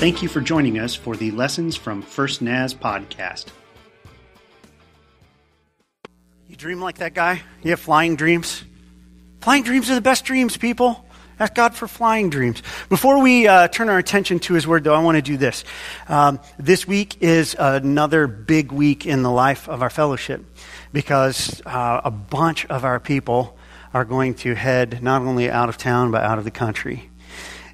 Thank you for joining us for the Lessons from First Naz podcast. You dream like that guy? You have flying dreams? Flying dreams are the best dreams, people. Ask God for flying dreams. Before we uh, turn our attention to His Word, though, I want to do this. Um, this week is another big week in the life of our fellowship because uh, a bunch of our people are going to head not only out of town, but out of the country.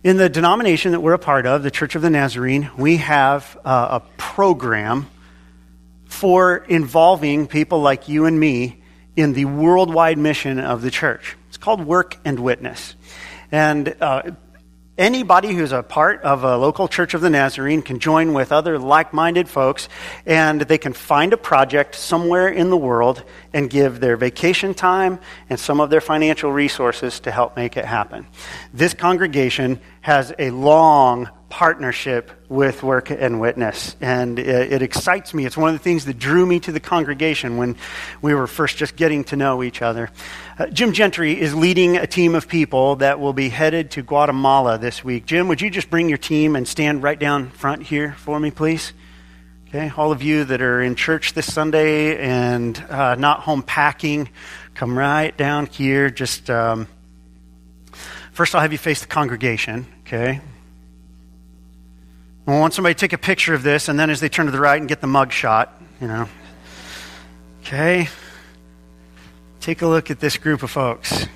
In the denomination that we're a part of, the Church of the Nazarene, we have uh, a program for involving people like you and me in the worldwide mission of the church. It's called Work and Witness. And uh, anybody who's a part of a local church of the Nazarene can join with other like minded folks, and they can find a project somewhere in the world and give their vacation time and some of their financial resources to help make it happen. This congregation has a long partnership with Work and Witness. And it, it, excites me. It's one of the things that drew me to the congregation when we were first just getting to know each other. Uh, Jim Gentry is leading a team of people that will be headed to Guatemala this week. Jim, would you just bring your team and stand right down front here for me, please? Okay, all of you that are in church this Sunday and uh, not home packing, come right down here. Just um, first, I'll have you face the congregation. Okay, I want somebody to take a picture of this, and then as they turn to the right and get the mug shot, you know. Okay? Take a look at this group of folks.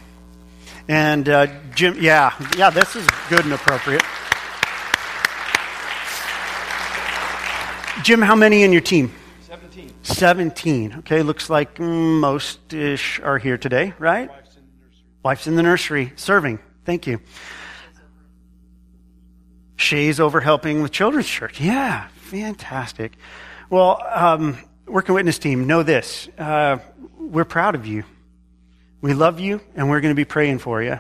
And uh, Jim, yeah, yeah, this is good and appropriate. Jim, how many in your team? 17. 17. Okay, looks like most ish are here today, right? Wife's in the nursery. Wife's in the nursery, serving. Thank you. Shay's over helping with children's church. Yeah, fantastic. Well, um, work and witness team, know this. Uh, we're proud of you. We love you, and we're going to be praying for you.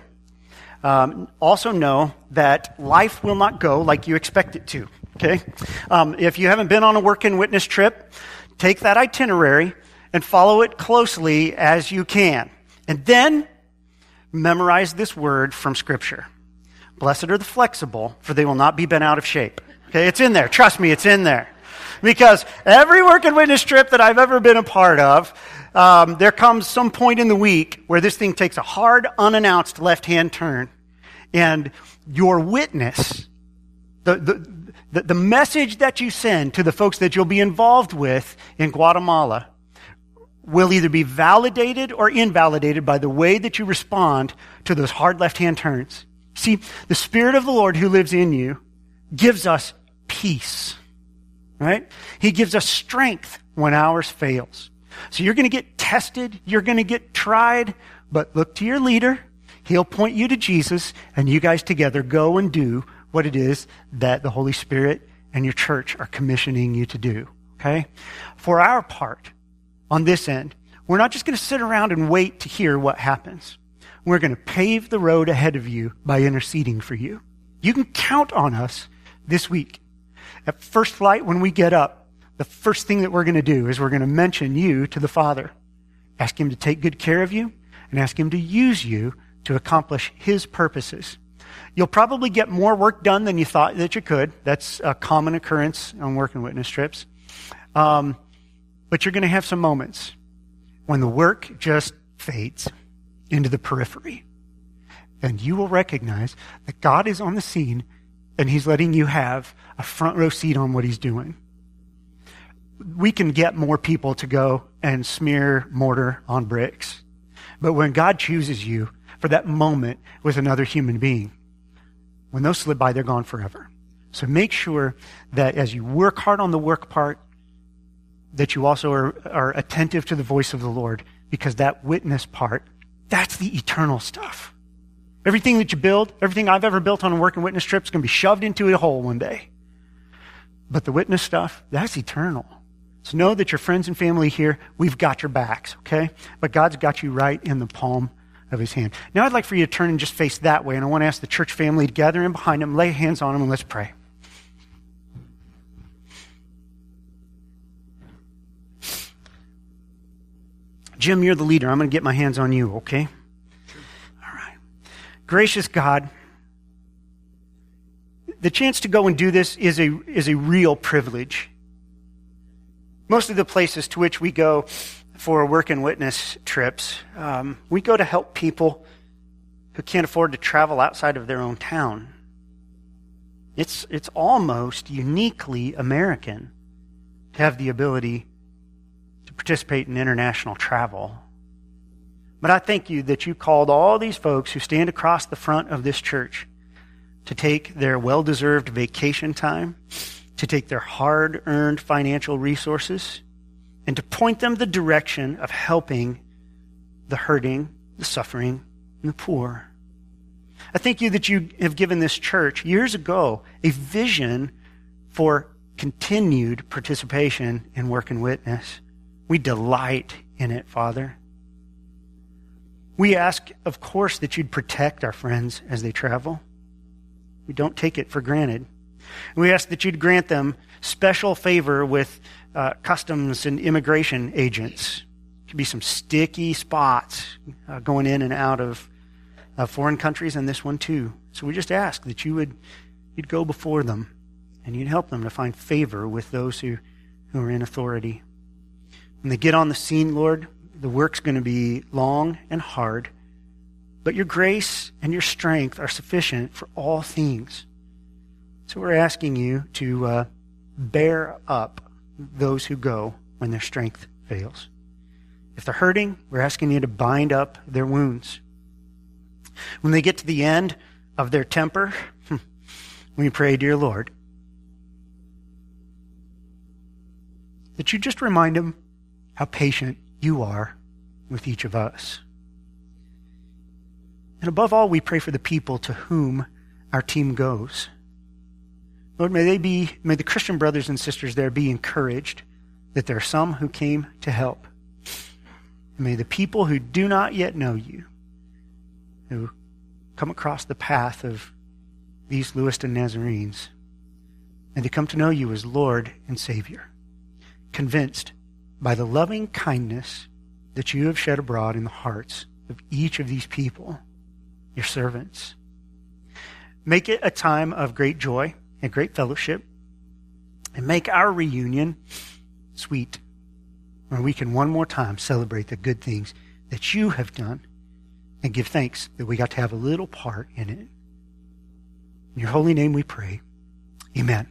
Um, also know that life will not go like you expect it to. Okay? Um, if you haven't been on a work and witness trip, take that itinerary and follow it closely as you can. And then memorize this word from Scripture. Blessed are the flexible, for they will not be bent out of shape. Okay, it's in there. Trust me, it's in there. Because every work and witness trip that I've ever been a part of, um, there comes some point in the week where this thing takes a hard, unannounced left hand turn. And your witness, the, the, the, the message that you send to the folks that you'll be involved with in Guatemala, will either be validated or invalidated by the way that you respond to those hard left hand turns. See, the Spirit of the Lord who lives in you gives us peace, right? He gives us strength when ours fails. So you're going to get tested, you're going to get tried, but look to your leader. He'll point you to Jesus, and you guys together go and do what it is that the Holy Spirit and your church are commissioning you to do. Okay? For our part, on this end, we're not just going to sit around and wait to hear what happens. We're going to pave the road ahead of you by interceding for you. You can count on us this week. At first light, when we get up, the first thing that we're going to do is we're going to mention you to the Father. Ask Him to take good care of you and ask Him to use you to accomplish His purposes. You'll probably get more work done than you thought that you could. That's a common occurrence on work and witness trips. Um, but you're going to have some moments when the work just fades into the periphery. And you will recognize that God is on the scene and He's letting you have a front row seat on what He's doing. We can get more people to go and smear mortar on bricks. But when God chooses you for that moment with another human being, when those slip by, they're gone forever. So make sure that as you work hard on the work part, that you also are, are attentive to the voice of the Lord, because that witness part that's the eternal stuff. Everything that you build, everything I've ever built on a work and witness trip is going to be shoved into a hole one day. But the witness stuff, that's eternal. So know that your friends and family here, we've got your backs, okay? But God's got you right in the palm of his hand. Now I'd like for you to turn and just face that way, and I want to ask the church family to gather in behind him, lay hands on him, and let's pray. Jim, you're the leader. I'm going to get my hands on you, okay? All right. Gracious God, the chance to go and do this is a, is a real privilege. Most of the places to which we go for work and witness trips, um, we go to help people who can't afford to travel outside of their own town. It's, it's almost uniquely American to have the ability to participate in international travel. But I thank you that you called all these folks who stand across the front of this church to take their well deserved vacation time, to take their hard earned financial resources, and to point them the direction of helping the hurting, the suffering, and the poor. I thank you that you have given this church years ago a vision for continued participation in work and witness. We delight in it, Father. We ask, of course, that you'd protect our friends as they travel. We don't take it for granted. We ask that you'd grant them special favor with uh, customs and immigration agents. Could be some sticky spots uh, going in and out of uh, foreign countries, and this one too. So we just ask that you would you'd go before them and you'd help them to find favor with those who, who are in authority. When they get on the scene, Lord, the work's going to be long and hard. But your grace and your strength are sufficient for all things. So we're asking you to uh, bear up those who go when their strength fails. If they're hurting, we're asking you to bind up their wounds. When they get to the end of their temper, we pray, dear Lord, that you just remind them how patient you are with each of us. And above all, we pray for the people to whom our team goes. Lord, may they be, may the Christian brothers and sisters there be encouraged that there are some who came to help. And may the people who do not yet know you, who come across the path of these Lewiston Nazarenes, and they come to know you as Lord and Savior, convinced by the loving kindness that you have shed abroad in the hearts of each of these people your servants. Make it a time of great joy and great fellowship, and make our reunion sweet, where we can one more time celebrate the good things that you have done and give thanks that we got to have a little part in it. In your holy name we pray. Amen.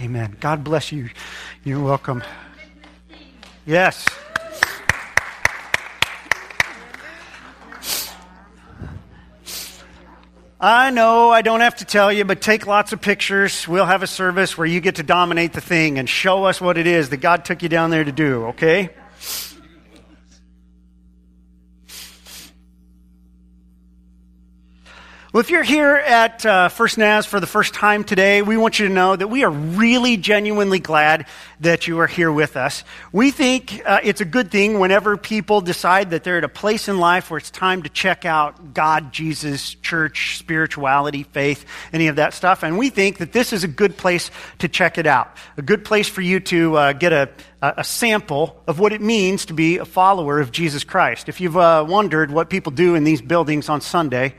Amen. God bless you. You're welcome. Yes. I know I don't have to tell you, but take lots of pictures. We'll have a service where you get to dominate the thing and show us what it is that God took you down there to do, okay? Well, if you're here at uh, First Naz for the first time today, we want you to know that we are really genuinely glad that you are here with us. We think uh, it's a good thing whenever people decide that they're at a place in life where it's time to check out God, Jesus, church, spirituality, faith, any of that stuff. And we think that this is a good place to check it out. A good place for you to uh, get a, a sample of what it means to be a follower of Jesus Christ. If you've uh, wondered what people do in these buildings on Sunday,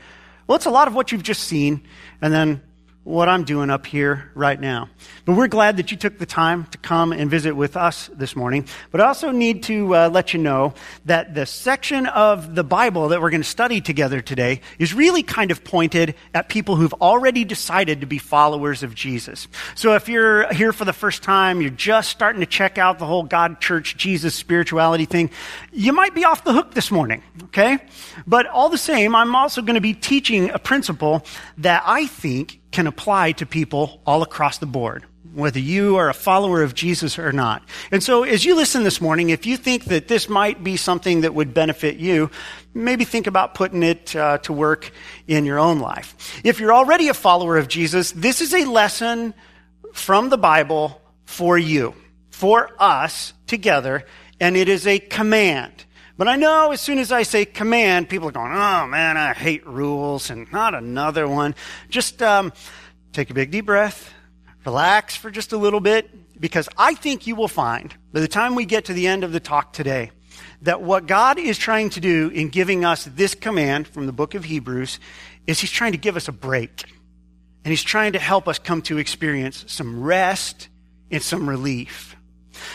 well, it's a lot of what you've just seen, and then what I'm doing up here right now. But we're glad that you took the time to come and visit with us this morning. But I also need to uh, let you know that the section of the Bible that we're going to study together today is really kind of pointed at people who've already decided to be followers of Jesus. So if you're here for the first time, you're just starting to check out the whole God, church, Jesus spirituality thing, you might be off the hook this morning, okay? But all the same, I'm also going to be teaching a principle that I think can apply to people all across the board, whether you are a follower of Jesus or not. And so as you listen this morning, if you think that this might be something that would benefit you, maybe think about putting it uh, to work in your own life. If you're already a follower of Jesus, this is a lesson from the Bible for you, for us together, and it is a command. But I know as soon as I say command, people are going, oh man, I hate rules and not another one. Just um, take a big deep breath, relax for just a little bit, because I think you will find by the time we get to the end of the talk today that what God is trying to do in giving us this command from the book of Hebrews is He's trying to give us a break. And he's trying to help us come to experience some rest and some relief.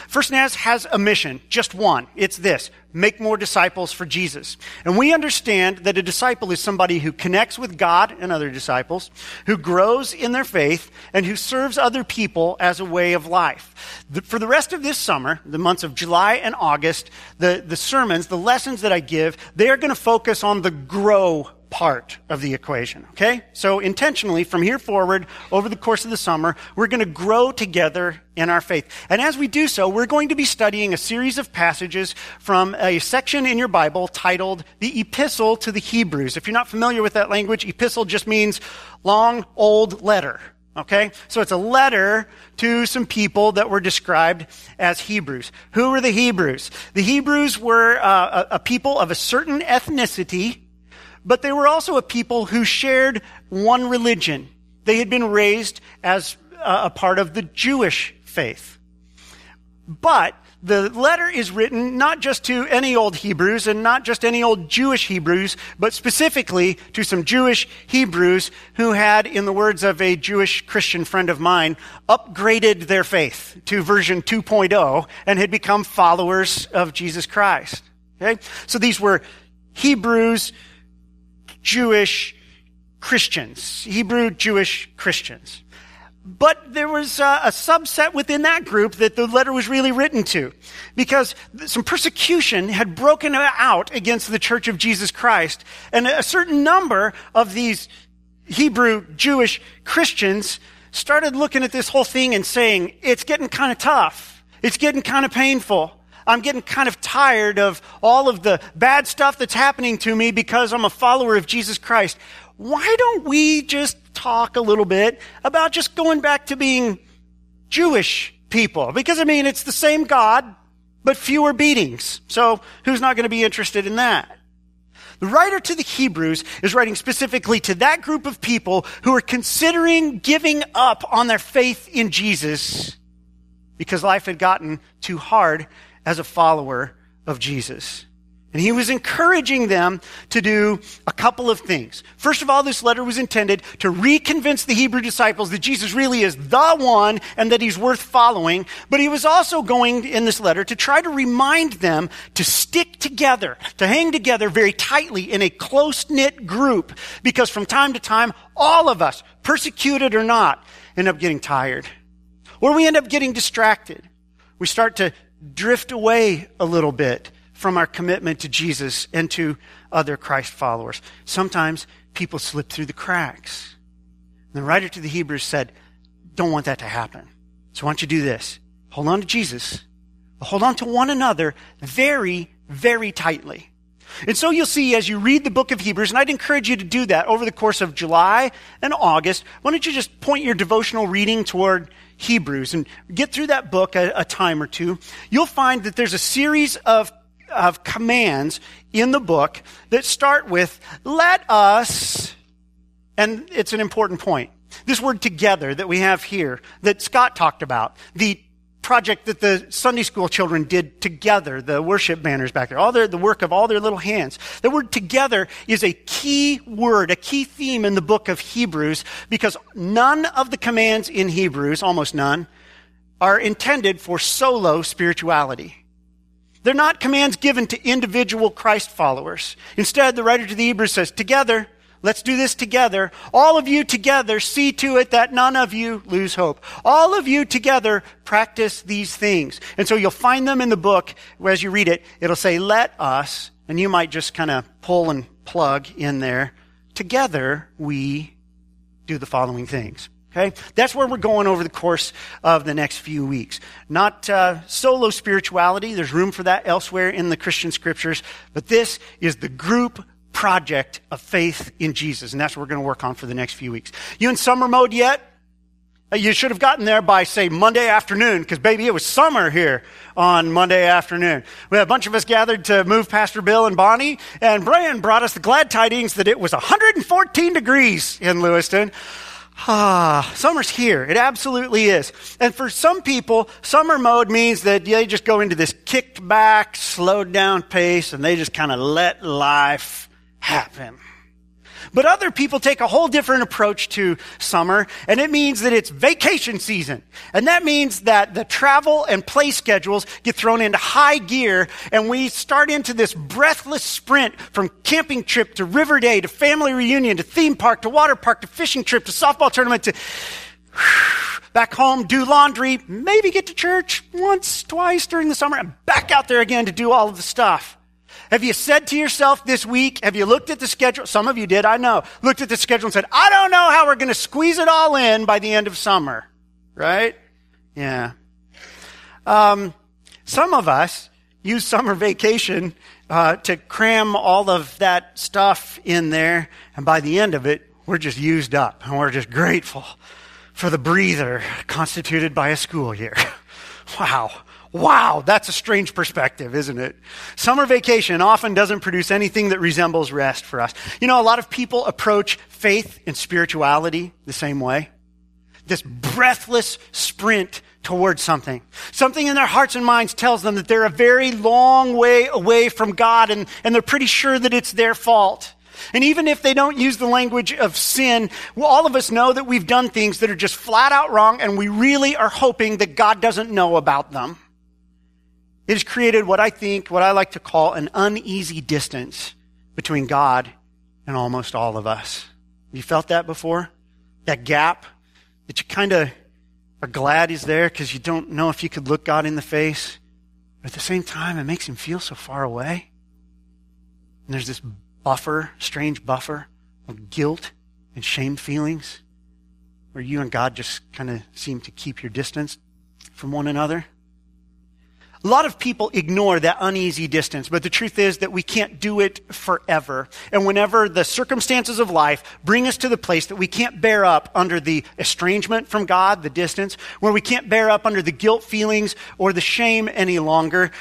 First Naz has a mission, just one. It's this make more disciples for Jesus. And we understand that a disciple is somebody who connects with God and other disciples, who grows in their faith, and who serves other people as a way of life. The, for the rest of this summer, the months of July and August, the, the sermons, the lessons that I give, they are going to focus on the grow part of the equation. Okay? So intentionally, from here forward, over the course of the summer, we're going to grow together in our faith. And as we do so, we're going to be studying a series of passages from a section in your Bible titled the Epistle to the Hebrews. If you're not familiar with that language, epistle just means long, old letter. Okay? So it's a letter to some people that were described as Hebrews. Who were the Hebrews? The Hebrews were uh, a, a people of a certain ethnicity but they were also a people who shared one religion. They had been raised as uh, a part of the Jewish faith. But the letter is written not just to any old Hebrews and not just any old Jewish Hebrews, but specifically to some Jewish Hebrews who had, in the words of a Jewish Christian friend of mine, upgraded their faith to version 2.0 and had become followers of Jesus Christ. Okay? So these were Hebrews Jewish Christians, Hebrew Jewish Christians. But there was a, a, subset within that group that the letter was really written to because some persecution had broken out against the church of Jesus Christ. And a certain number of these Hebrew Jewish Christians started looking at this whole thing and saying, it's getting kind of tough. It's getting kind of painful. I'm getting kind of tired of all of the bad stuff that's happening to me because I'm a follower of Jesus Christ. Why don't we just talk a little bit about just going back to being Jewish people? Because I mean, it's the same God, but fewer beatings. So who's not going to be interested in that? The writer to the Hebrews is writing specifically to that group of people who are considering giving up on their faith in Jesus because life had gotten too hard as a follower of Jesus. And he was encouraging them to do a couple of things. First of all, this letter was intended to reconvince the Hebrew disciples that Jesus really is the one and that he's worth following. But he was also going in this letter to try to remind them to stick together, to hang together very tightly in a close knit group. Because from time to time, all of us, persecuted or not, end up getting tired. Or we end up getting distracted. We start to drift away a little bit from our commitment to Jesus and to other Christ followers. Sometimes people slip through the cracks. the writer to the Hebrews said, don't want that to happen. So why don't you do this? Hold on to Jesus. Hold on to one another very, very tightly. And so you'll see as you read the book of Hebrews, and I'd encourage you to do that over the course of July and August. Why don't you just point your devotional reading toward Hebrews and get through that book a, a time or two, you'll find that there's a series of of commands in the book that start with, let us, and it's an important point. This word together that we have here, that Scott talked about, the project that the Sunday school children did together, the worship banners back there, all their, the work of all their little hands. The word together is a key word, a key theme in the book of Hebrews because none of the commands in Hebrews, almost none, are intended for solo spirituality. They're not commands given to individual Christ followers. Instead, the writer to the Hebrews says, together, Let's do this together. All of you together see to it that none of you lose hope. All of you together practice these things. And so you'll find them in the book as you read it. It'll say, let us, and you might just kind of pull and plug in there. Together we do the following things. Okay? That's where we're going over the course of the next few weeks. Not uh, solo spirituality. There's room for that elsewhere in the Christian scriptures. But this is the group project of faith in Jesus. And that's what we're going to work on for the next few weeks. You in summer mode yet? Uh, you should have gotten there by, say, Monday afternoon, because baby, it was summer here on Monday afternoon. We had a bunch of us gathered to move Pastor Bill and Bonnie, and Brian brought us the glad tidings that it was 114 degrees in Lewiston. Ah, summer's here. It absolutely is. And for some people, summer mode means that they just go into this kicked back, slowed down pace, and they just kind of let life happen. But other people take a whole different approach to summer, and it means that it's vacation season. And that means that the travel and play schedules get thrown into high gear, and we start into this breathless sprint from camping trip to river day to family reunion to theme park to water park to fishing trip to softball tournament to back home, do laundry, maybe get to church once, twice during the summer, and back out there again to do all of the stuff. Have you said to yourself this week, have you looked at the schedule? Some of you did, I know. Looked at the schedule and said, I don't know how we're going to squeeze it all in by the end of summer. Right? Yeah. Um, some of us use summer vacation uh, to cram all of that stuff in there, and by the end of it, we're just used up, and we're just grateful for the breather constituted by a school year. wow. Wow, that's a strange perspective, isn't it? Summer vacation often doesn't produce anything that resembles rest for us. You know, a lot of people approach faith and spirituality the same way. This breathless sprint towards something. Something in their hearts and minds tells them that they're a very long way away from God and, and they're pretty sure that it's their fault. And even if they don't use the language of sin, well, all of us know that we've done things that are just flat out wrong and we really are hoping that God doesn't know about them. It has created what I think, what I like to call an uneasy distance between God and almost all of us. You felt that before? That gap that you kind of are glad he's there because you don't know if you could look God in the face. But at the same time, it makes him feel so far away. And there's this buffer, strange buffer of guilt and shame feelings where you and God just kind of seem to keep your distance from one another. A lot of people ignore that uneasy distance, but the truth is that we can't do it forever. And whenever the circumstances of life bring us to the place that we can't bear up under the estrangement from God, the distance, where we can't bear up under the guilt feelings or the shame any longer,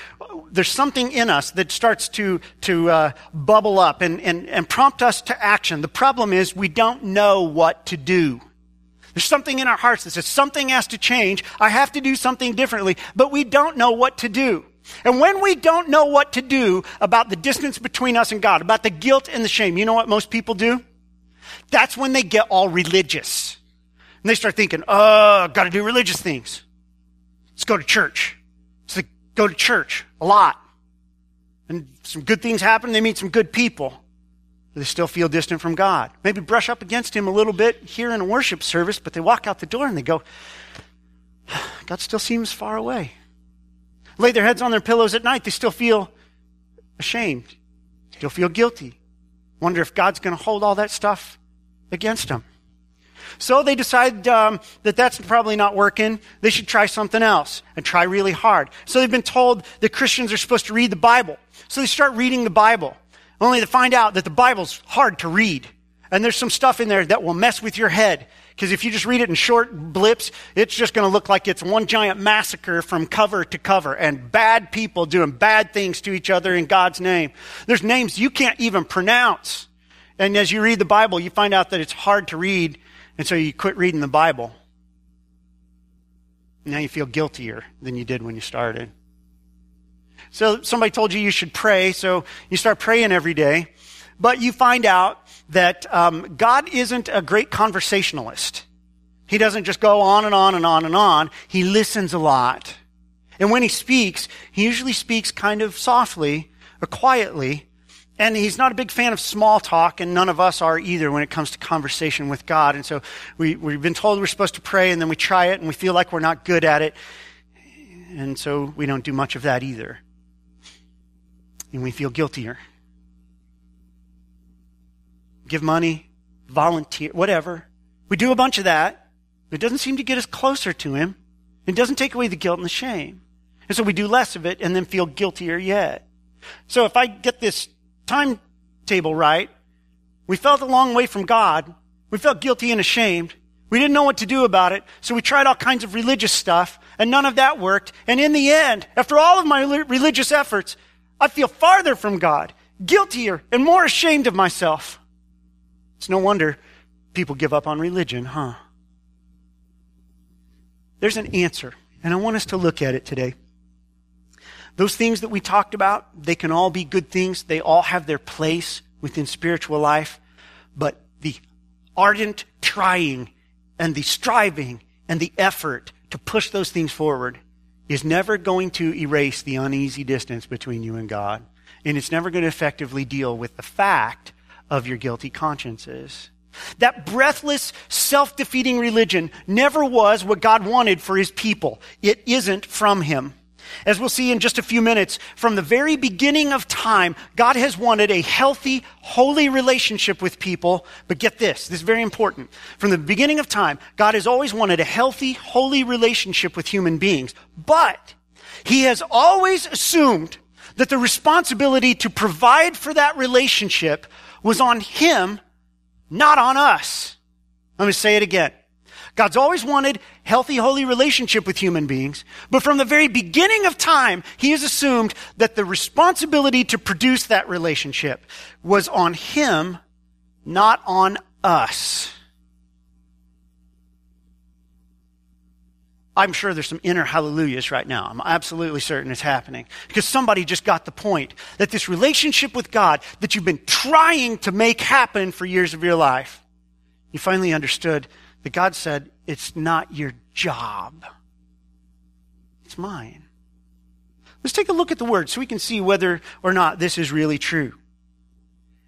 there's something in us that starts to, to uh, bubble up and, and, and prompt us to action. The problem is we don't know what to do. There's something in our hearts that says something has to change. I have to do something differently, but we don't know what to do. And when we don't know what to do about the distance between us and God, about the guilt and the shame, you know what most people do? That's when they get all religious. And they start thinking, oh, gotta do religious things. Let's go to church. So they go to church a lot. And some good things happen. They meet some good people. They still feel distant from God. Maybe brush up against Him a little bit here in a worship service, but they walk out the door and they go, God still seems far away. Lay their heads on their pillows at night, they still feel ashamed, still feel guilty. Wonder if God's going to hold all that stuff against them. So they decide um, that that's probably not working. They should try something else and try really hard. So they've been told that Christians are supposed to read the Bible. So they start reading the Bible only to find out that the Bible's hard to read. And there's some stuff in there that will mess with your head. Because if you just read it in short blips, it's just going to look like it's one giant massacre from cover to cover and bad people doing bad things to each other in God's name. There's names you can't even pronounce. And as you read the Bible, you find out that it's hard to read, and so you quit reading the Bible. Now you feel guiltier than you did when you started. So somebody told you you should pray, so you start praying every day, but you find out that um, God isn't a great conversationalist. He doesn't just go on and on and on and on. He listens a lot. And when he speaks, he usually speaks kind of softly or quietly. And he's not a big fan of small talk, and none of us are either when it comes to conversation with God. And so we, we've been told we're supposed to pray, and then we try it, and we feel like we're not good at it. And so we don't do much of that either and we feel guiltier. Give money, volunteer, whatever. We do a bunch of that. It doesn't seem to get us closer to Him. It doesn't take away the guilt and the shame. And so we do less of it and then feel guiltier yet. So if I get this timetable right, we felt a long way from God. We felt guilty and ashamed. We didn't know what to do about it. So we tried all kinds of religious stuff and none of that worked. And in the end, after all of my religious efforts, I feel farther from God, guiltier, and more ashamed of myself. It's no wonder people give up on religion, huh? There's an answer, and I want us to look at it today. Those things that we talked about, they can all be good things. They all have their place within spiritual life. But the ardent trying and the striving and the effort to push those things forward is never going to erase the uneasy distance between you and God. And it's never going to effectively deal with the fact of your guilty consciences. That breathless, self-defeating religion never was what God wanted for his people. It isn't from him. As we'll see in just a few minutes, from the very beginning of time, God has wanted a healthy, holy relationship with people. But get this, this is very important. From the beginning of time, God has always wanted a healthy, holy relationship with human beings. But He has always assumed that the responsibility to provide for that relationship was on Him, not on us. Let me say it again. God's always wanted healthy, holy relationship with human beings, but from the very beginning of time, He has assumed that the responsibility to produce that relationship was on Him, not on us. I'm sure there's some inner hallelujahs right now. I'm absolutely certain it's happening. Because somebody just got the point that this relationship with God that you've been trying to make happen for years of your life, you finally understood that God said, it's not your job. It's mine. Let's take a look at the word so we can see whether or not this is really true.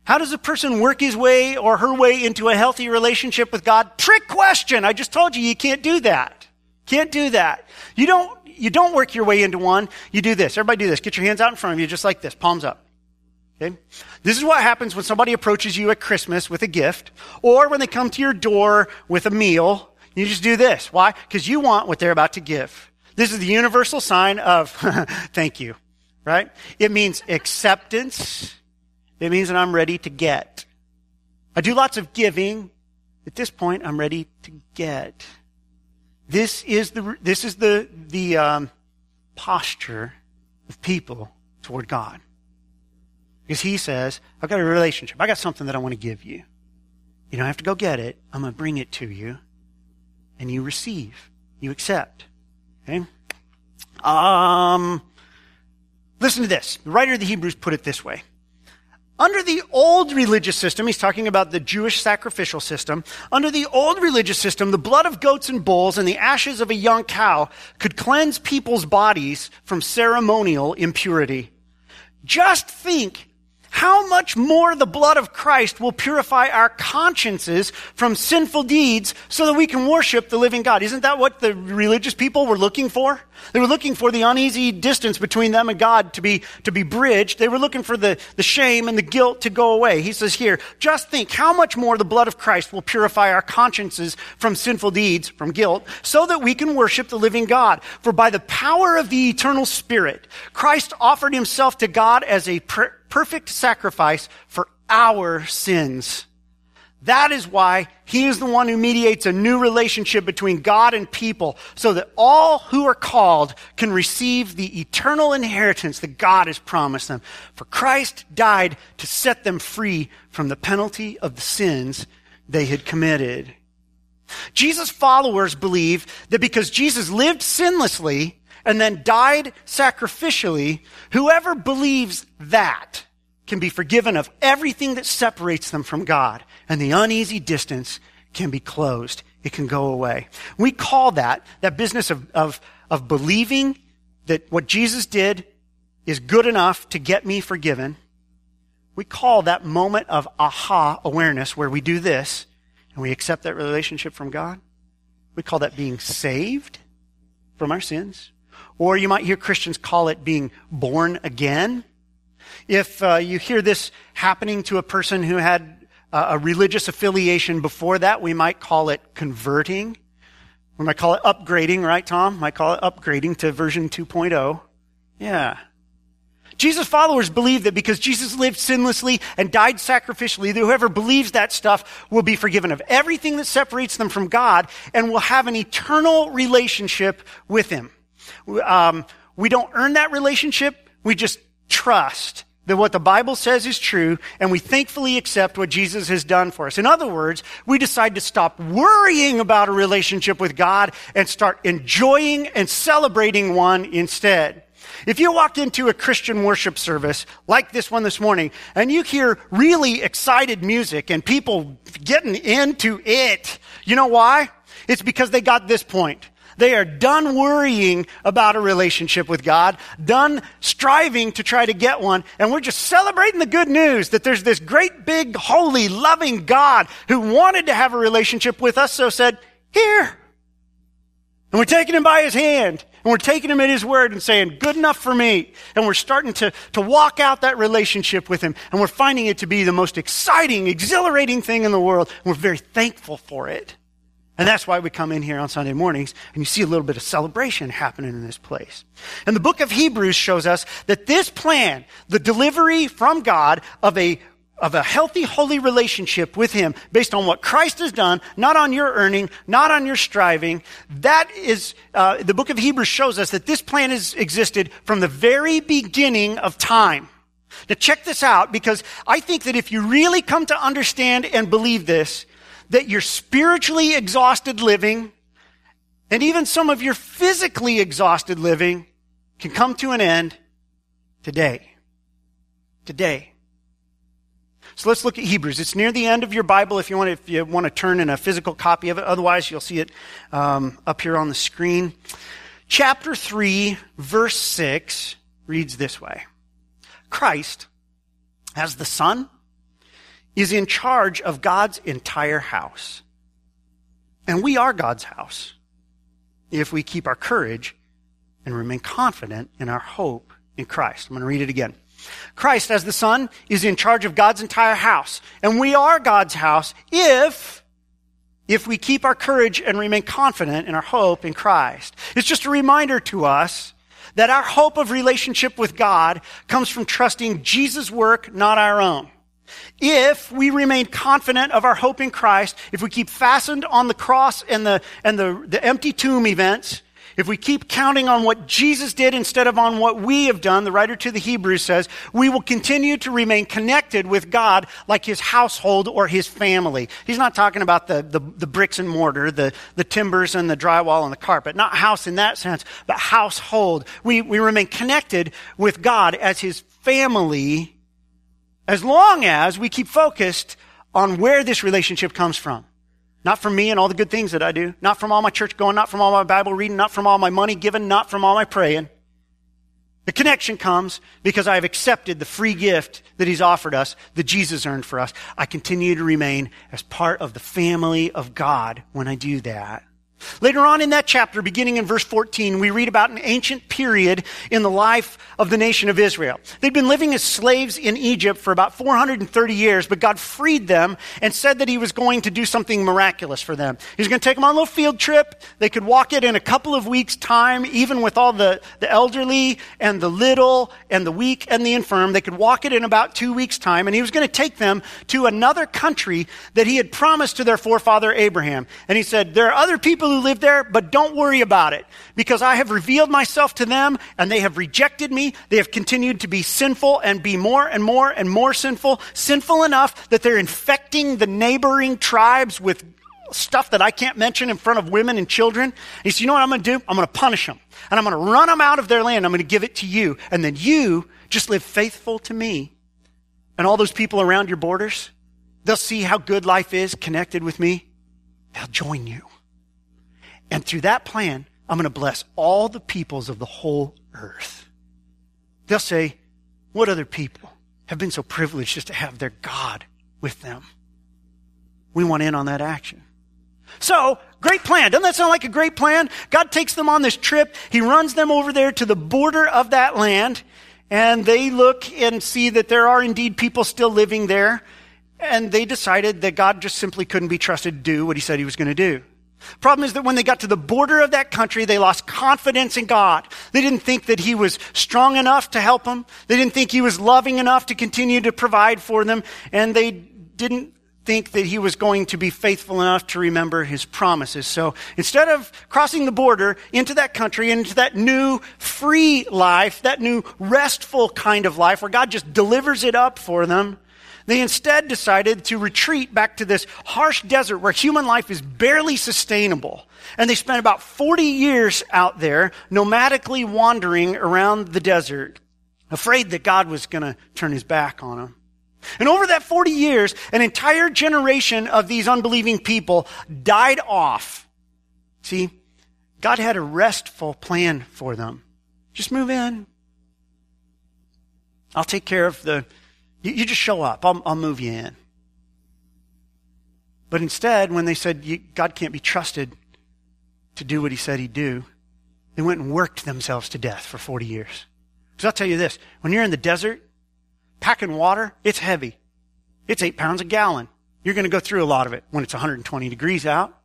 How does a person work his way or her way into a healthy relationship with God? Trick question. I just told you you can't do that. Can't do that. You don't, you don't work your way into one. You do this. Everybody do this. Get your hands out in front of you just like this. Palms up. Okay? This is what happens when somebody approaches you at Christmas with a gift or when they come to your door with a meal. You just do this. Why? Because you want what they're about to give. This is the universal sign of thank you, right? It means acceptance. It means that I'm ready to get. I do lots of giving. At this point, I'm ready to get. This is the, this is the, the um, posture of people toward God. Because he says, I've got a relationship. I got something that I want to give you. You don't have to go get it. I'm going to bring it to you. And you receive. You accept. Okay? Um, listen to this. The writer of the Hebrews put it this way. Under the old religious system, he's talking about the Jewish sacrificial system. Under the old religious system, the blood of goats and bulls and the ashes of a young cow could cleanse people's bodies from ceremonial impurity. Just think how much more the blood of Christ will purify our consciences from sinful deeds so that we can worship the living God. Isn't that what the religious people were looking for? They were looking for the uneasy distance between them and God to be, to be bridged. They were looking for the, the shame and the guilt to go away. He says here, just think how much more the blood of Christ will purify our consciences from sinful deeds, from guilt, so that we can worship the living God. For by the power of the eternal Spirit, Christ offered himself to God as a perfect sacrifice for our sins. That is why he is the one who mediates a new relationship between God and people so that all who are called can receive the eternal inheritance that God has promised them. For Christ died to set them free from the penalty of the sins they had committed. Jesus' followers believe that because Jesus lived sinlessly, and then died sacrificially, whoever believes that can be forgiven of everything that separates them from God, and the uneasy distance can be closed. It can go away. We call that, that business of, of, of believing that what Jesus did is good enough to get me forgiven. We call that moment of aha awareness where we do this and we accept that relationship from God. We call that being saved from our sins. Or you might hear Christians call it being born again. If uh, you hear this happening to a person who had uh, a religious affiliation before that, we might call it converting. We might call it upgrading, right, Tom? Might call it upgrading to version 2.0. Yeah. Jesus' followers believe that because Jesus lived sinlessly and died sacrificially, that whoever believes that stuff will be forgiven of everything that separates them from God and will have an eternal relationship with Him. Um, we don't earn that relationship. We just trust that what the Bible says is true, and we thankfully accept what Jesus has done for us. In other words, we decide to stop worrying about a relationship with God and start enjoying and celebrating one instead. If you walked into a Christian worship service like this one this morning and you hear really excited music and people getting into it, you know why? It's because they got this point. They are done worrying about a relationship with God, done striving to try to get one, and we're just celebrating the good news that there's this great, big, holy, loving God who wanted to have a relationship with us, so said, Here. And we're taking him by his hand, and we're taking him at his word and saying, Good enough for me. And we're starting to, to walk out that relationship with him, and we're finding it to be the most exciting, exhilarating thing in the world, and we're very thankful for it. And that's why we come in here on Sunday mornings and you see a little bit of celebration happening in this place. And the book of Hebrews shows us that this plan, the delivery from God of a of a healthy, holy relationship with Him based on what Christ has done, not on your earning, not on your striving. That is, uh, the book of Hebrews shows us that this plan has existed from the very beginning of time. Now check this out because I think that if you really come to understand and believe this, that your spiritually exhausted living and even some of your physically exhausted living can come to an end today. Today. So let's look at Hebrews. It's near the end of your Bible if you want to, if you want to turn in a physical copy of it. Otherwise, you'll see it um, up here on the screen. Chapter 3, verse 6 reads this way Christ, as the Son, is in charge of God's entire house. And we are God's house if we keep our courage and remain confident in our hope in Christ. I'm going to read it again. Christ, as the Son, is in charge of God's entire house. And we are God's house if, if we keep our courage and remain confident in our hope in Christ. It's just a reminder to us that our hope of relationship with God comes from trusting Jesus' work, not our own. If we remain confident of our hope in Christ, if we keep fastened on the cross and the, and the, the empty tomb events, if we keep counting on what Jesus did instead of on what we have done, the writer to the Hebrews says, we will continue to remain connected with God like his household or his family. He's not talking about the, the, the bricks and mortar, the, the timbers and the drywall and the carpet. Not house in that sense, but household. We, we remain connected with God as his family as long as we keep focused on where this relationship comes from. Not from me and all the good things that I do, not from all my church going, not from all my Bible reading, not from all my money given, not from all my praying. The connection comes because I have accepted the free gift that He's offered us, that Jesus earned for us. I continue to remain as part of the family of God when I do that. Later on in that chapter, beginning in verse 14, we read about an ancient period in the life of the nation of Israel. They'd been living as slaves in Egypt for about 430 years, but God freed them and said that He was going to do something miraculous for them. He was going to take them on a little field trip. They could walk it in a couple of weeks' time, even with all the, the elderly and the little and the weak and the infirm. They could walk it in about two weeks' time, and He was going to take them to another country that He had promised to their forefather Abraham. And He said, There are other people people who live there, but don't worry about it because I have revealed myself to them and they have rejected me. They have continued to be sinful and be more and more and more sinful, sinful enough that they're infecting the neighboring tribes with stuff that I can't mention in front of women and children. He said, you know what I'm going to do? I'm going to punish them and I'm going to run them out of their land. I'm going to give it to you. And then you just live faithful to me. And all those people around your borders, they'll see how good life is connected with me. They'll join you. And through that plan, I'm going to bless all the peoples of the whole earth. They'll say, what other people have been so privileged just to have their God with them? We want in on that action. So, great plan. Doesn't that sound like a great plan? God takes them on this trip. He runs them over there to the border of that land, and they look and see that there are indeed people still living there. And they decided that God just simply couldn't be trusted to do what he said he was going to do. Problem is that when they got to the border of that country, they lost confidence in God. They didn't think that He was strong enough to help them. They didn't think He was loving enough to continue to provide for them. And they didn't think that He was going to be faithful enough to remember His promises. So instead of crossing the border into that country, into that new free life, that new restful kind of life where God just delivers it up for them, They instead decided to retreat back to this harsh desert where human life is barely sustainable. And they spent about 40 years out there, nomadically wandering around the desert, afraid that God was going to turn his back on them. And over that 40 years, an entire generation of these unbelieving people died off. See, God had a restful plan for them. Just move in. I'll take care of the, you, you just show up. I'll, I'll move you in. But instead, when they said God can't be trusted to do what he said he'd do, they went and worked themselves to death for 40 years. Because I'll tell you this, when you're in the desert, packing water, it's heavy. It's eight pounds a gallon. You're going to go through a lot of it when it's 120 degrees out.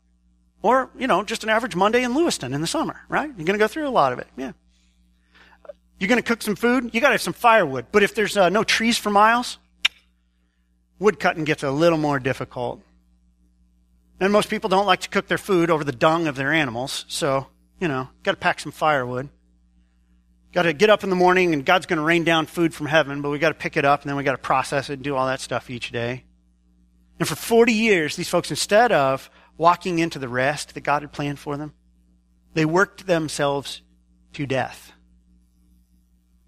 Or, you know, just an average Monday in Lewiston in the summer, right? You're going to go through a lot of it. Yeah. You're going to cook some food. You got to have some firewood. But if there's uh, no trees for miles, wood cutting gets a little more difficult. And most people don't like to cook their food over the dung of their animals. So, you know, got to pack some firewood. Got to get up in the morning and God's going to rain down food from heaven, but we got to pick it up and then we got to process it and do all that stuff each day. And for 40 years, these folks, instead of walking into the rest that God had planned for them, they worked themselves to death.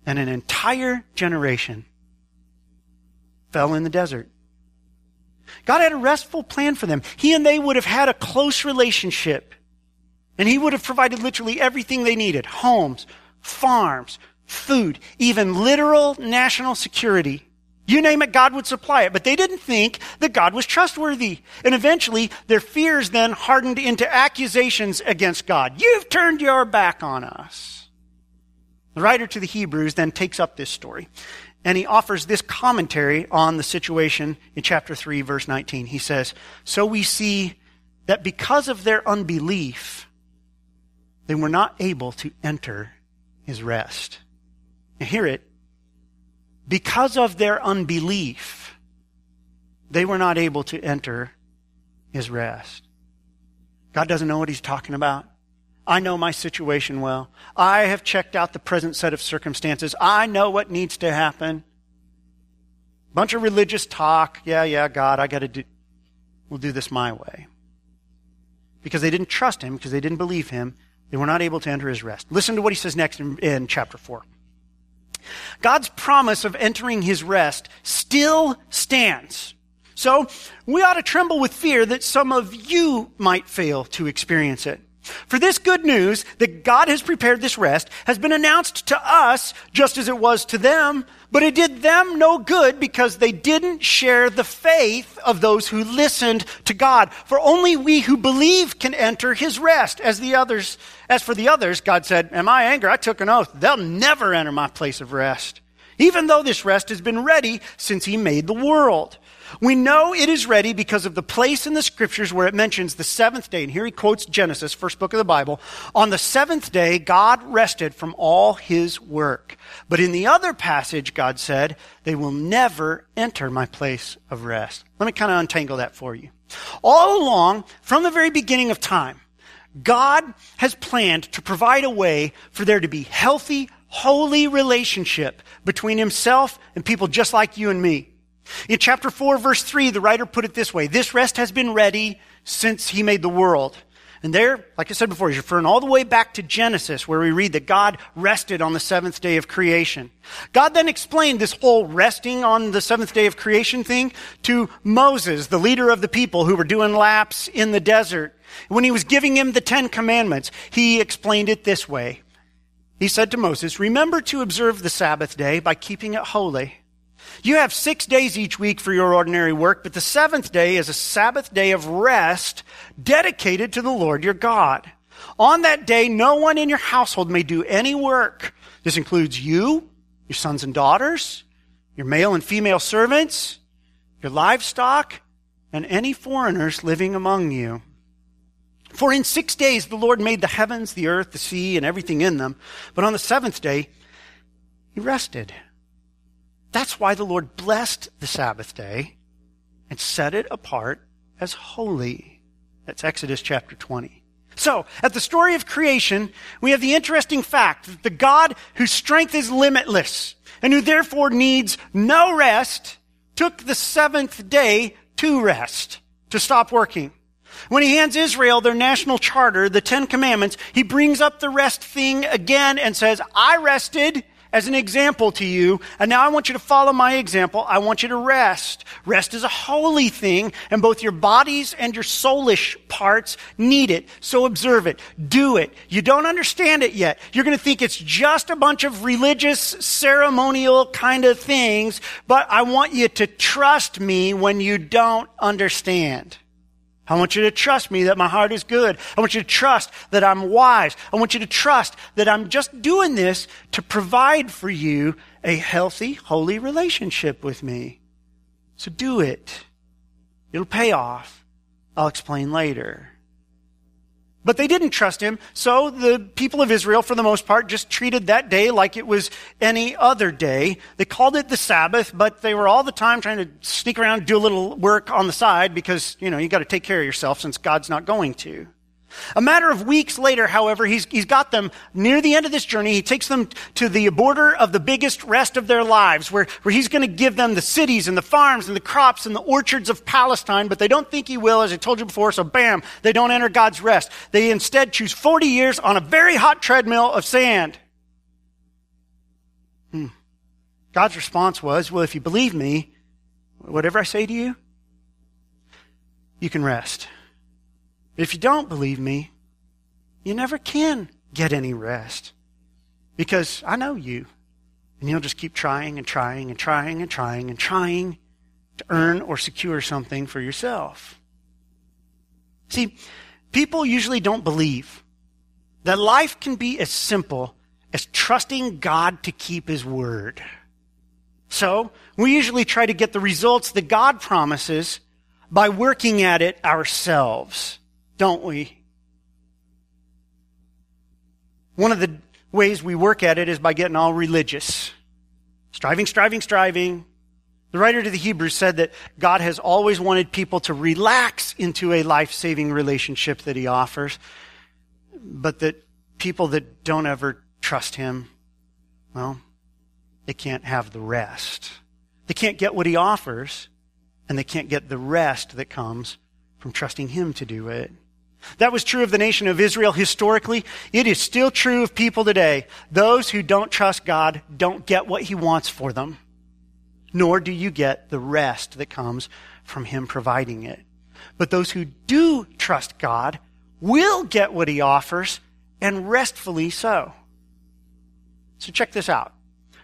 And an entire generation fell in the desert. God had a restful plan for them. He and they would have had a close relationship. And He would have provided literally everything they needed homes, farms, food, even literal national security. You name it, God would supply it. But they didn't think that God was trustworthy. And eventually, their fears then hardened into accusations against God. You've turned your back on us. The writer to the Hebrews then takes up this story. And he offers this commentary on the situation in chapter 3, verse 19. He says, So we see that because of their unbelief, they were not able to enter his rest. And hear it. Because of their unbelief, they were not able to enter his rest. God doesn't know what he's talking about. I know my situation well. I have checked out the present set of circumstances. I know what needs to happen. Bunch of religious talk. Yeah, yeah, God, I got to do, we'll do this my way. Because they didn't trust him, because they didn't believe him, they were not able to enter his rest. Listen to what he says next in, in chapter 4. God's promise of entering his rest still stands. So we ought to tremble with fear that some of you might fail to experience it. For this good news that God has prepared this rest has been announced to us just as it was to them, but it did them no good because they didn't share the faith of those who listened to God. For only we who believe can enter his rest. As the others, as for the others, God said, in my anger, I took an oath. They'll never enter my place of rest. Even though this rest has been ready since he made the world. We know it is ready because of the place in the scriptures where it mentions the seventh day. And here he quotes Genesis, first book of the Bible. On the seventh day, God rested from all his work. But in the other passage, God said, they will never enter my place of rest. Let me kind of untangle that for you. All along, from the very beginning of time, God has planned to provide a way for there to be healthy, holy relationship between himself and people just like you and me. In chapter 4, verse 3, the writer put it this way This rest has been ready since he made the world. And there, like I said before, he's referring all the way back to Genesis, where we read that God rested on the seventh day of creation. God then explained this whole resting on the seventh day of creation thing to Moses, the leader of the people who were doing laps in the desert. When he was giving him the Ten Commandments, he explained it this way. He said to Moses, Remember to observe the Sabbath day by keeping it holy. You have six days each week for your ordinary work, but the seventh day is a Sabbath day of rest dedicated to the Lord your God. On that day, no one in your household may do any work. This includes you, your sons and daughters, your male and female servants, your livestock, and any foreigners living among you. For in six days the Lord made the heavens, the earth, the sea, and everything in them. But on the seventh day, he rested. That's why the Lord blessed the Sabbath day and set it apart as holy. That's Exodus chapter 20. So, at the story of creation, we have the interesting fact that the God whose strength is limitless and who therefore needs no rest took the seventh day to rest, to stop working. When he hands Israel their national charter, the Ten Commandments, he brings up the rest thing again and says, I rested as an example to you, and now I want you to follow my example. I want you to rest. Rest is a holy thing, and both your bodies and your soulish parts need it. So observe it. Do it. You don't understand it yet. You're going to think it's just a bunch of religious, ceremonial kind of things, but I want you to trust me when you don't understand. I want you to trust me that my heart is good. I want you to trust that I'm wise. I want you to trust that I'm just doing this to provide for you a healthy, holy relationship with me. So do it. It'll pay off. I'll explain later. But they didn't trust him, so the people of Israel, for the most part, just treated that day like it was any other day. They called it the Sabbath, but they were all the time trying to sneak around, do a little work on the side because, you know, you got to take care of yourself since God's not going to. A matter of weeks later, however, he's, he's got them near the end of this journey. He takes them to the border of the biggest rest of their lives, where, where he's going to give them the cities and the farms and the crops and the orchards of Palestine, but they don't think he will, as I told you before, so bam, they don't enter God's rest. They instead choose 40 years on a very hot treadmill of sand. Hmm. God's response was, well, if you believe me, whatever I say to you, you can rest. If you don't believe me, you never can get any rest because I know you. And you'll just keep trying and trying and trying and trying and trying to earn or secure something for yourself. See, people usually don't believe that life can be as simple as trusting God to keep His word. So, we usually try to get the results that God promises by working at it ourselves don't we? One of the ways we work at it is by getting all religious. Striving, striving, striving. The writer to the Hebrews said that God has always wanted people to relax into a life saving relationship that He offers, but that people that don't ever trust Him, well, they can't have the rest. They can't get what He offers, and they can't get the rest that comes from trusting Him to do it. That was true of the nation of Israel historically. It is still true of people today. Those who don't trust God don't get what He wants for them, nor do you get the rest that comes from Him providing it. But those who do trust God will get what He offers, and restfully so. So check this out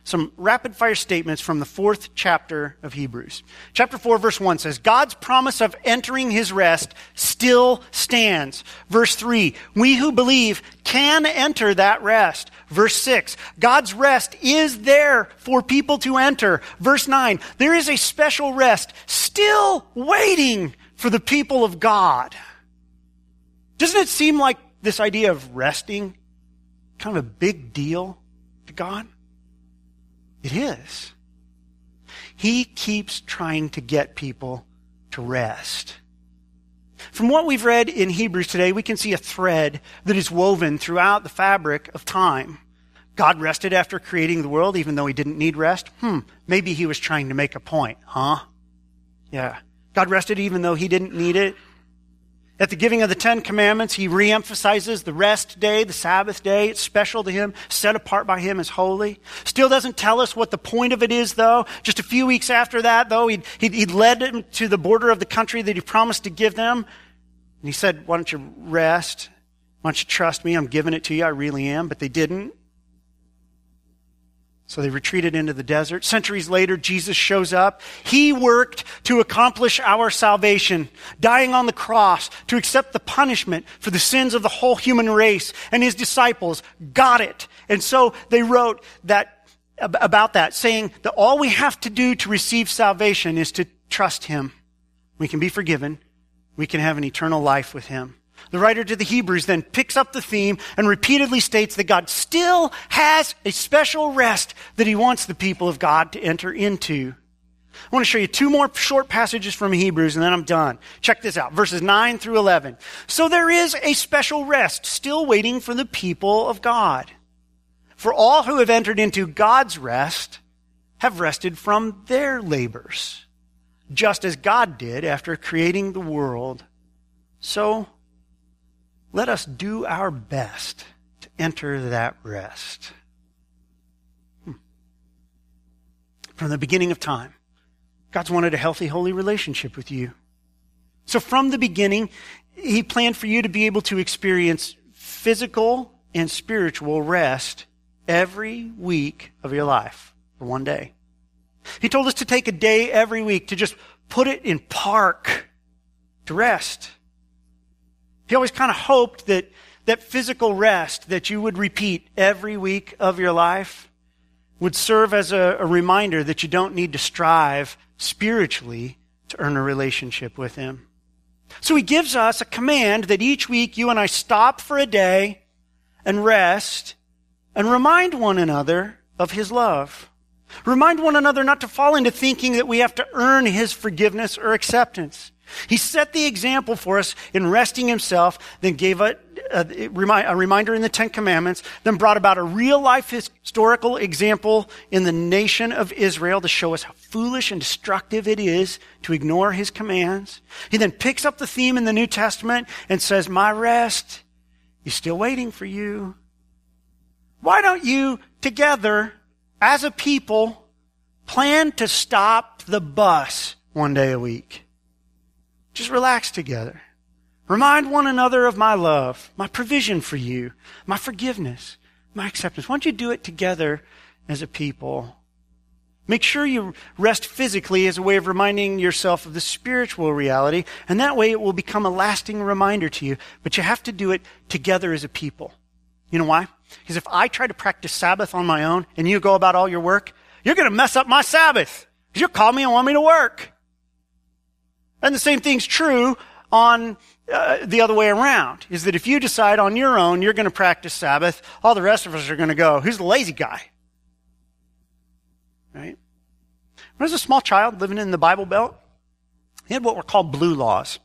some rapid fire statements from the fourth chapter of Hebrews. Chapter 4, verse 1 says, God's promise of entering his rest still stands. Verse 3, we who believe can enter that rest. Verse 6, God's rest is there for people to enter. Verse 9, there is a special rest still waiting for the people of God. Doesn't it seem like this idea of resting kind of a big deal to God? It is. He keeps trying to get people to rest. From what we've read in Hebrews today, we can see a thread that is woven throughout the fabric of time. God rested after creating the world, even though he didn't need rest. Hmm, maybe he was trying to make a point, huh? Yeah. God rested even though he didn't need it. At the giving of the Ten Commandments, he reemphasizes the rest day, the Sabbath day. It's special to him, set apart by him as holy. Still doesn't tell us what the point of it is, though. Just a few weeks after that, though, he he led them to the border of the country that he promised to give them. And he said, Why don't you rest? Why don't you trust me? I'm giving it to you. I really am. But they didn't. So they retreated into the desert. Centuries later, Jesus shows up. He worked to accomplish our salvation, dying on the cross to accept the punishment for the sins of the whole human race. And his disciples got it. And so they wrote that about that, saying that all we have to do to receive salvation is to trust him. We can be forgiven. We can have an eternal life with him. The writer to the Hebrews then picks up the theme and repeatedly states that God still has a special rest that he wants the people of God to enter into. I want to show you two more short passages from Hebrews and then I'm done. Check this out. Verses 9 through 11. So there is a special rest still waiting for the people of God. For all who have entered into God's rest have rested from their labors. just as God did after creating the world. So let us do our best to enter that rest. Hmm. From the beginning of time, God's wanted a healthy, holy relationship with you. So from the beginning, He planned for you to be able to experience physical and spiritual rest every week of your life for one day. He told us to take a day every week to just put it in park to rest. He always kind of hoped that that physical rest that you would repeat every week of your life would serve as a, a reminder that you don't need to strive spiritually to earn a relationship with Him. So He gives us a command that each week you and I stop for a day and rest and remind one another of His love. Remind one another not to fall into thinking that we have to earn His forgiveness or acceptance. He set the example for us in resting himself, then gave a, a, a, reminder in the Ten Commandments, then brought about a real life historical example in the nation of Israel to show us how foolish and destructive it is to ignore his commands. He then picks up the theme in the New Testament and says, My rest is still waiting for you. Why don't you together as a people, plan to stop the bus one day a week. Just relax together. Remind one another of my love, my provision for you, my forgiveness, my acceptance. Why don't you do it together as a people? Make sure you rest physically as a way of reminding yourself of the spiritual reality, and that way it will become a lasting reminder to you. But you have to do it together as a people. You know why? Because if I try to practice Sabbath on my own and you go about all your work, you're going to mess up my Sabbath. Because you'll call me and want me to work. And the same thing's true on uh, the other way around. Is that if you decide on your own you're going to practice Sabbath, all the rest of us are going to go, who's the lazy guy? Right? When I was a small child living in the Bible Belt, he had what were called blue laws.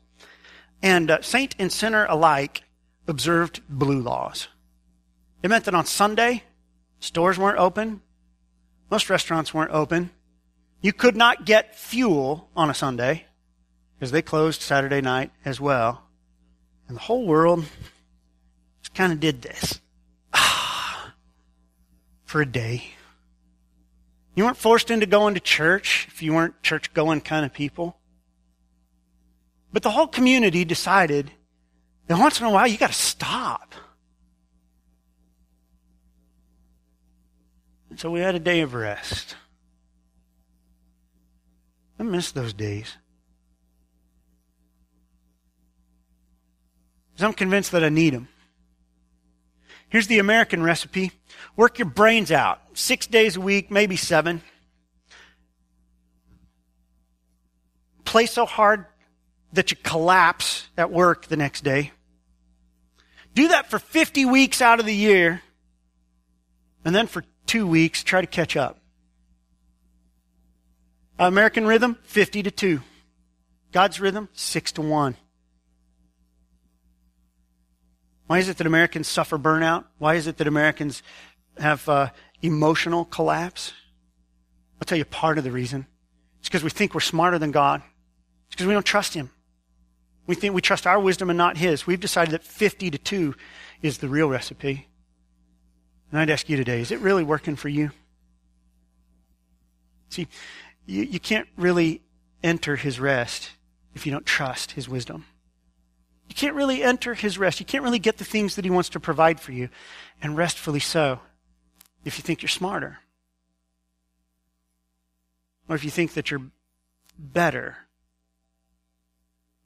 And uh, saint and sinner alike observed blue laws. It meant that on Sunday, stores weren't open. Most restaurants weren't open. You could not get fuel on a Sunday because they closed Saturday night as well. And the whole world just kind of did this for a day. You weren't forced into going to church if you weren't church going kind of people. But the whole community decided that once in a while you got to stop. And so we had a day of rest. I miss those days. Because I'm convinced that I need them. Here's the American recipe. Work your brains out. Six days a week, maybe seven. Play so hard that you collapse at work the next day. Do that for 50 weeks out of the year. And then for two weeks, try to catch up. American rhythm, 50 to 2. God's rhythm, 6 to 1. Why is it that Americans suffer burnout? Why is it that Americans have uh, emotional collapse? I'll tell you part of the reason. It's because we think we're smarter than God. It's because we don't trust Him. We think we trust our wisdom and not His. We've decided that 50 to 2 is the real recipe. And I'd ask you today, is it really working for you? See, you, you can't really enter his rest if you don't trust his wisdom. You can't really enter his rest. You can't really get the things that he wants to provide for you, and restfully so, if you think you're smarter. Or if you think that you're better.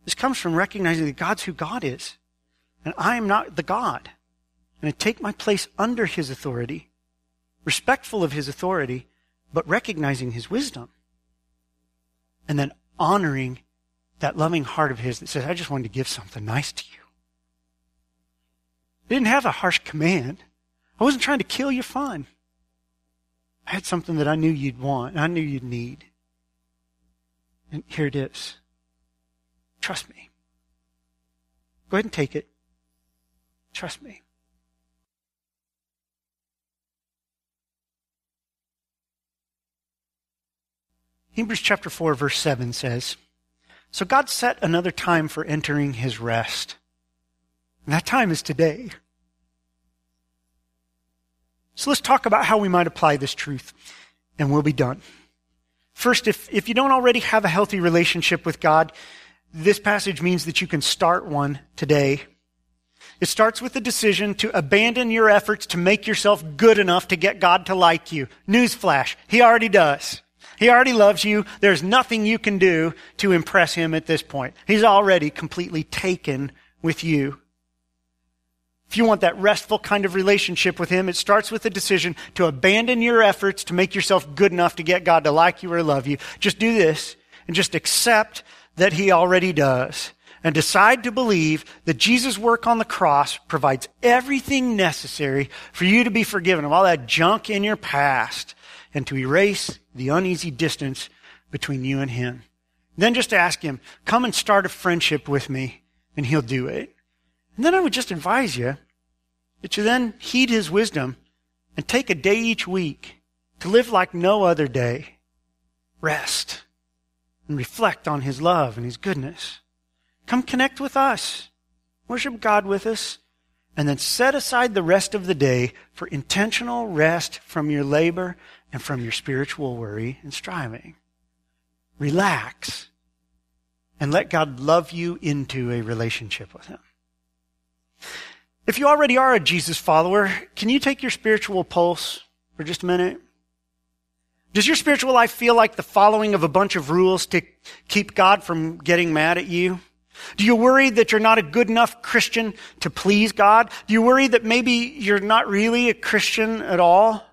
This comes from recognizing that God's who God is. And I am not the God and I take my place under his authority, respectful of his authority, but recognizing his wisdom. And then honoring that loving heart of his that says, I just wanted to give something nice to you. I didn't have a harsh command. I wasn't trying to kill your fun. I had something that I knew you'd want, and I knew you'd need. And here it is. Trust me. Go ahead and take it. Trust me. Hebrews chapter 4, verse 7 says, So God set another time for entering his rest. And that time is today. So let's talk about how we might apply this truth, and we'll be done. First, if, if you don't already have a healthy relationship with God, this passage means that you can start one today. It starts with the decision to abandon your efforts to make yourself good enough to get God to like you. Newsflash. He already does. He already loves you. There's nothing you can do to impress him at this point. He's already completely taken with you. If you want that restful kind of relationship with Him, it starts with the decision to abandon your efforts to make yourself good enough to get God to like you or love you. Just do this and just accept that He already does and decide to believe that Jesus' work on the cross provides everything necessary for you to be forgiven of all that junk in your past and to erase the uneasy distance between you and Him. Then just ask Him, come and start a friendship with me, and He'll do it. And then I would just advise you that you then heed his wisdom and take a day each week to live like no other day. Rest and reflect on his love and his goodness. Come connect with us. Worship God with us. And then set aside the rest of the day for intentional rest from your labor and from your spiritual worry and striving. Relax and let God love you into a relationship with him. If you already are a Jesus follower, can you take your spiritual pulse for just a minute? Does your spiritual life feel like the following of a bunch of rules to keep God from getting mad at you? Do you worry that you're not a good enough Christian to please God? Do you worry that maybe you're not really a Christian at all?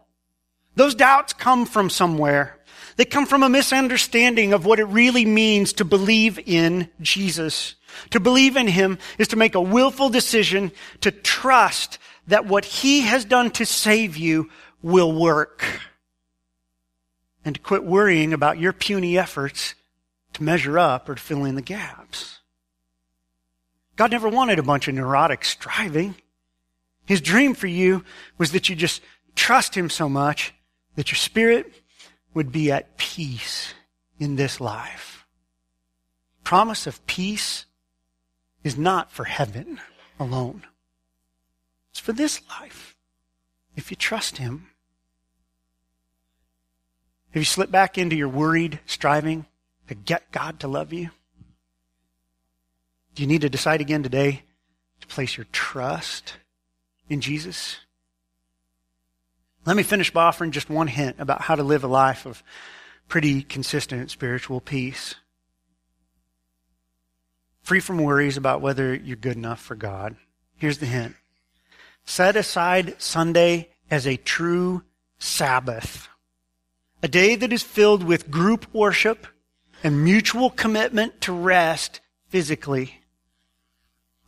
Those doubts come from somewhere. They come from a misunderstanding of what it really means to believe in Jesus. To believe in Him is to make a willful decision to trust that what He has done to save you will work. And to quit worrying about your puny efforts to measure up or to fill in the gaps. God never wanted a bunch of neurotic striving. His dream for you was that you just trust Him so much that your spirit would be at peace in this life. Promise of peace is not for heaven alone. It's for this life. If you trust Him. Have you slipped back into your worried striving to get God to love you? Do you need to decide again today to place your trust in Jesus? Let me finish by offering just one hint about how to live a life of pretty consistent spiritual peace free from worries about whether you're good enough for God. Here's the hint. Set aside Sunday as a true Sabbath. A day that is filled with group worship and mutual commitment to rest physically.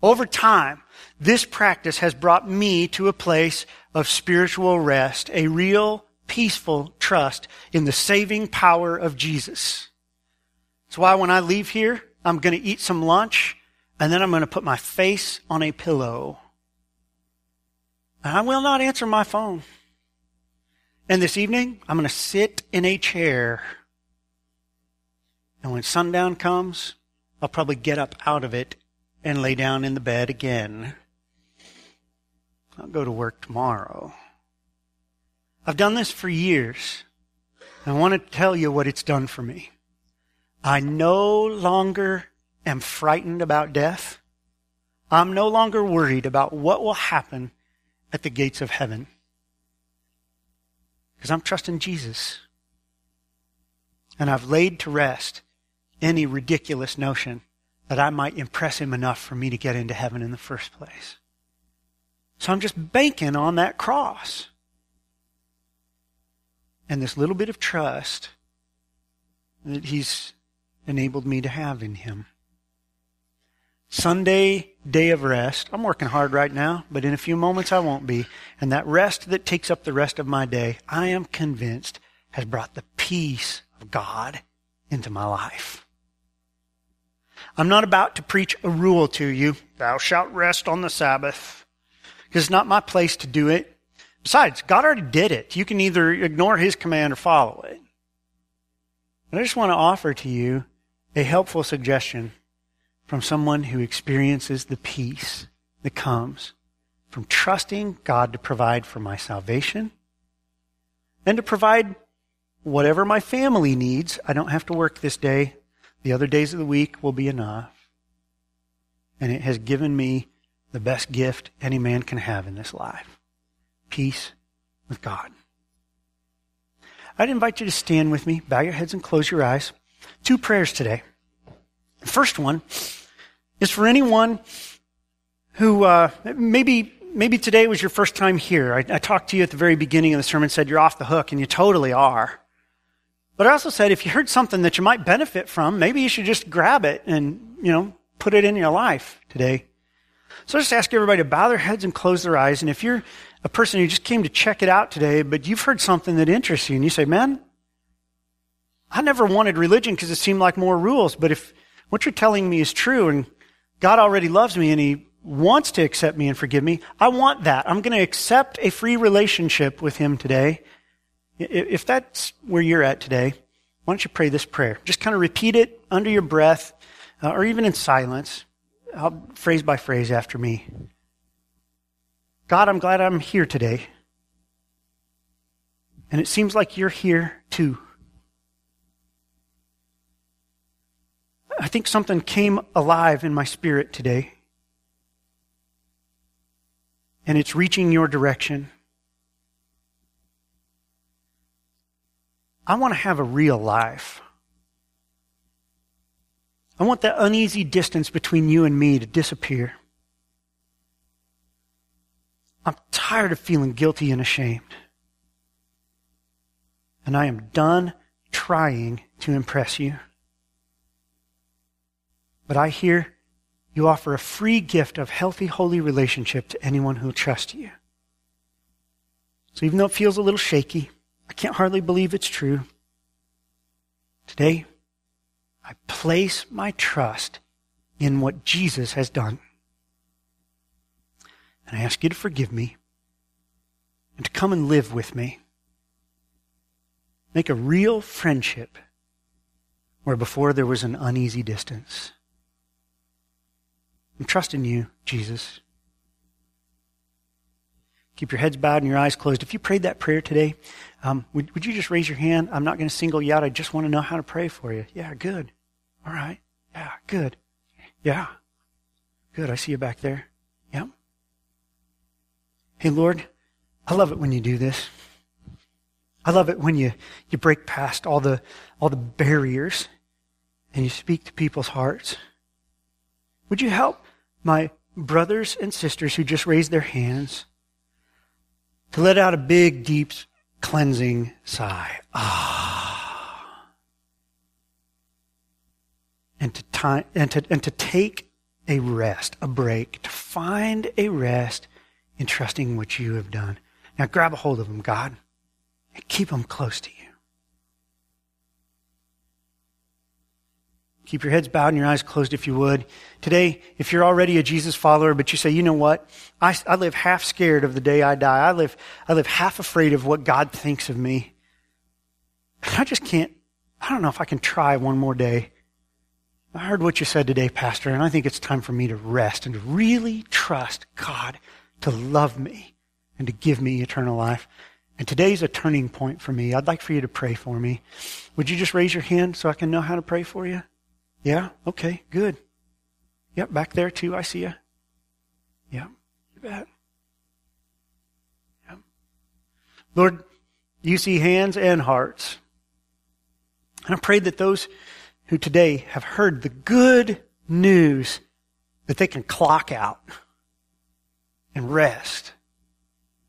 Over time, this practice has brought me to a place of spiritual rest, a real peaceful trust in the saving power of Jesus. That's why when I leave here, I'm going to eat some lunch, and then I'm going to put my face on a pillow. And I will not answer my phone. And this evening, I'm going to sit in a chair. And when sundown comes, I'll probably get up out of it and lay down in the bed again. I'll go to work tomorrow. I've done this for years. I want to tell you what it's done for me. I no longer am frightened about death. I'm no longer worried about what will happen at the gates of heaven. Because I'm trusting Jesus. And I've laid to rest any ridiculous notion that I might impress him enough for me to get into heaven in the first place. So I'm just banking on that cross. And this little bit of trust that he's enabled me to have in Him. Sunday, day of rest. I'm working hard right now, but in a few moments I won't be. And that rest that takes up the rest of my day, I am convinced has brought the peace of God into my life. I'm not about to preach a rule to you. Thou shalt rest on the Sabbath. Because it's not my place to do it. Besides, God already did it. You can either ignore His command or follow it. But I just want to offer to you a helpful suggestion from someone who experiences the peace that comes from trusting God to provide for my salvation and to provide whatever my family needs. I don't have to work this day. The other days of the week will be enough. And it has given me the best gift any man can have in this life peace with God. I'd invite you to stand with me, bow your heads, and close your eyes. Two prayers today. The first one is for anyone who uh, maybe maybe today was your first time here. I, I talked to you at the very beginning of the sermon, said you're off the hook, and you totally are. But I also said if you heard something that you might benefit from, maybe you should just grab it and you know put it in your life today. So I just ask everybody to bow their heads and close their eyes. And if you're a person who just came to check it out today, but you've heard something that interests you, and you say, "Man, I never wanted religion because it seemed like more rules. But if what you're telling me is true, and God already loves me, and He wants to accept me and forgive me, I want that. I'm going to accept a free relationship with Him today. If that's where you're at today, why don't you pray this prayer? Just kind of repeat it under your breath uh, or even in silence, I'll, phrase by phrase after me. God, I'm glad I'm here today. And it seems like you're here too. I think something came alive in my spirit today. And it's reaching your direction. I want to have a real life. I want that uneasy distance between you and me to disappear. I'm tired of feeling guilty and ashamed. And I am done trying to impress you. But I hear you offer a free gift of healthy, holy relationship to anyone who will trust you. So even though it feels a little shaky, I can't hardly believe it's true. Today, I place my trust in what Jesus has done. And I ask you to forgive me and to come and live with me. Make a real friendship where before there was an uneasy distance. I'm trusting you, Jesus. Keep your heads bowed and your eyes closed. If you prayed that prayer today, um, would, would you just raise your hand? I'm not going to single you out. I just want to know how to pray for you. Yeah, good. All right. Yeah, good. Yeah. Good. I see you back there. Yep. Hey, Lord, I love it when you do this. I love it when you, you break past all the, all the barriers and you speak to people's hearts. Would you help my brothers and sisters who just raised their hands to let out a big, deep, cleansing sigh? Ah. And to, time, and, to, and to take a rest, a break, to find a rest in trusting what you have done. Now grab a hold of them, God, and keep them close to you. Keep your heads bowed and your eyes closed if you would. Today, if you're already a Jesus follower, but you say, you know what? I, I live half scared of the day I die. I live, I live half afraid of what God thinks of me. I just can't, I don't know if I can try one more day. I heard what you said today, Pastor, and I think it's time for me to rest and to really trust God to love me and to give me eternal life. And today's a turning point for me. I'd like for you to pray for me. Would you just raise your hand so I can know how to pray for you? Yeah? Okay, good. Yep, back there too. I see you. Yeah, you bet. Yep. Lord, you see hands and hearts. And I pray that those who today have heard the good news that they can clock out and rest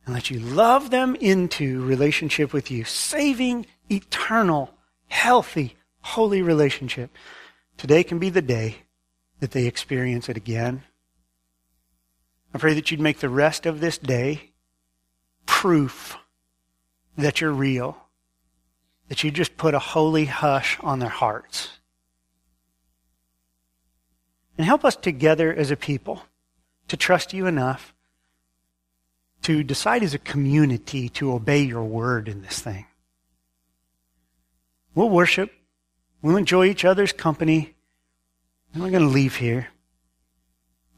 and let you love them into relationship with you, saving, eternal, healthy, holy relationship. Today can be the day that they experience it again. I pray that you'd make the rest of this day proof that you're real, that you just put a holy hush on their hearts and help us together as a people to trust you enough to decide as a community to obey your word in this thing. We'll worship We'll enjoy each other's company. And we're going to leave here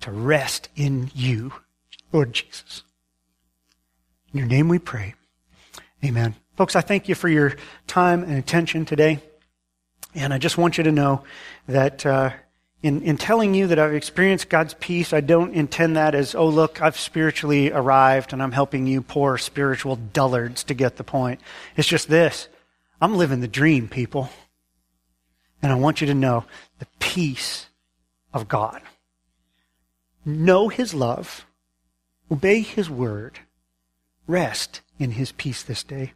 to rest in you, Lord Jesus. In your name we pray. Amen. Folks, I thank you for your time and attention today. And I just want you to know that uh, in, in telling you that I've experienced God's peace, I don't intend that as, oh, look, I've spiritually arrived and I'm helping you poor spiritual dullards to get the point. It's just this I'm living the dream, people. And I want you to know the peace of God. Know His love, obey His word, rest in His peace this day.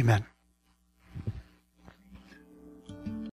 Amen.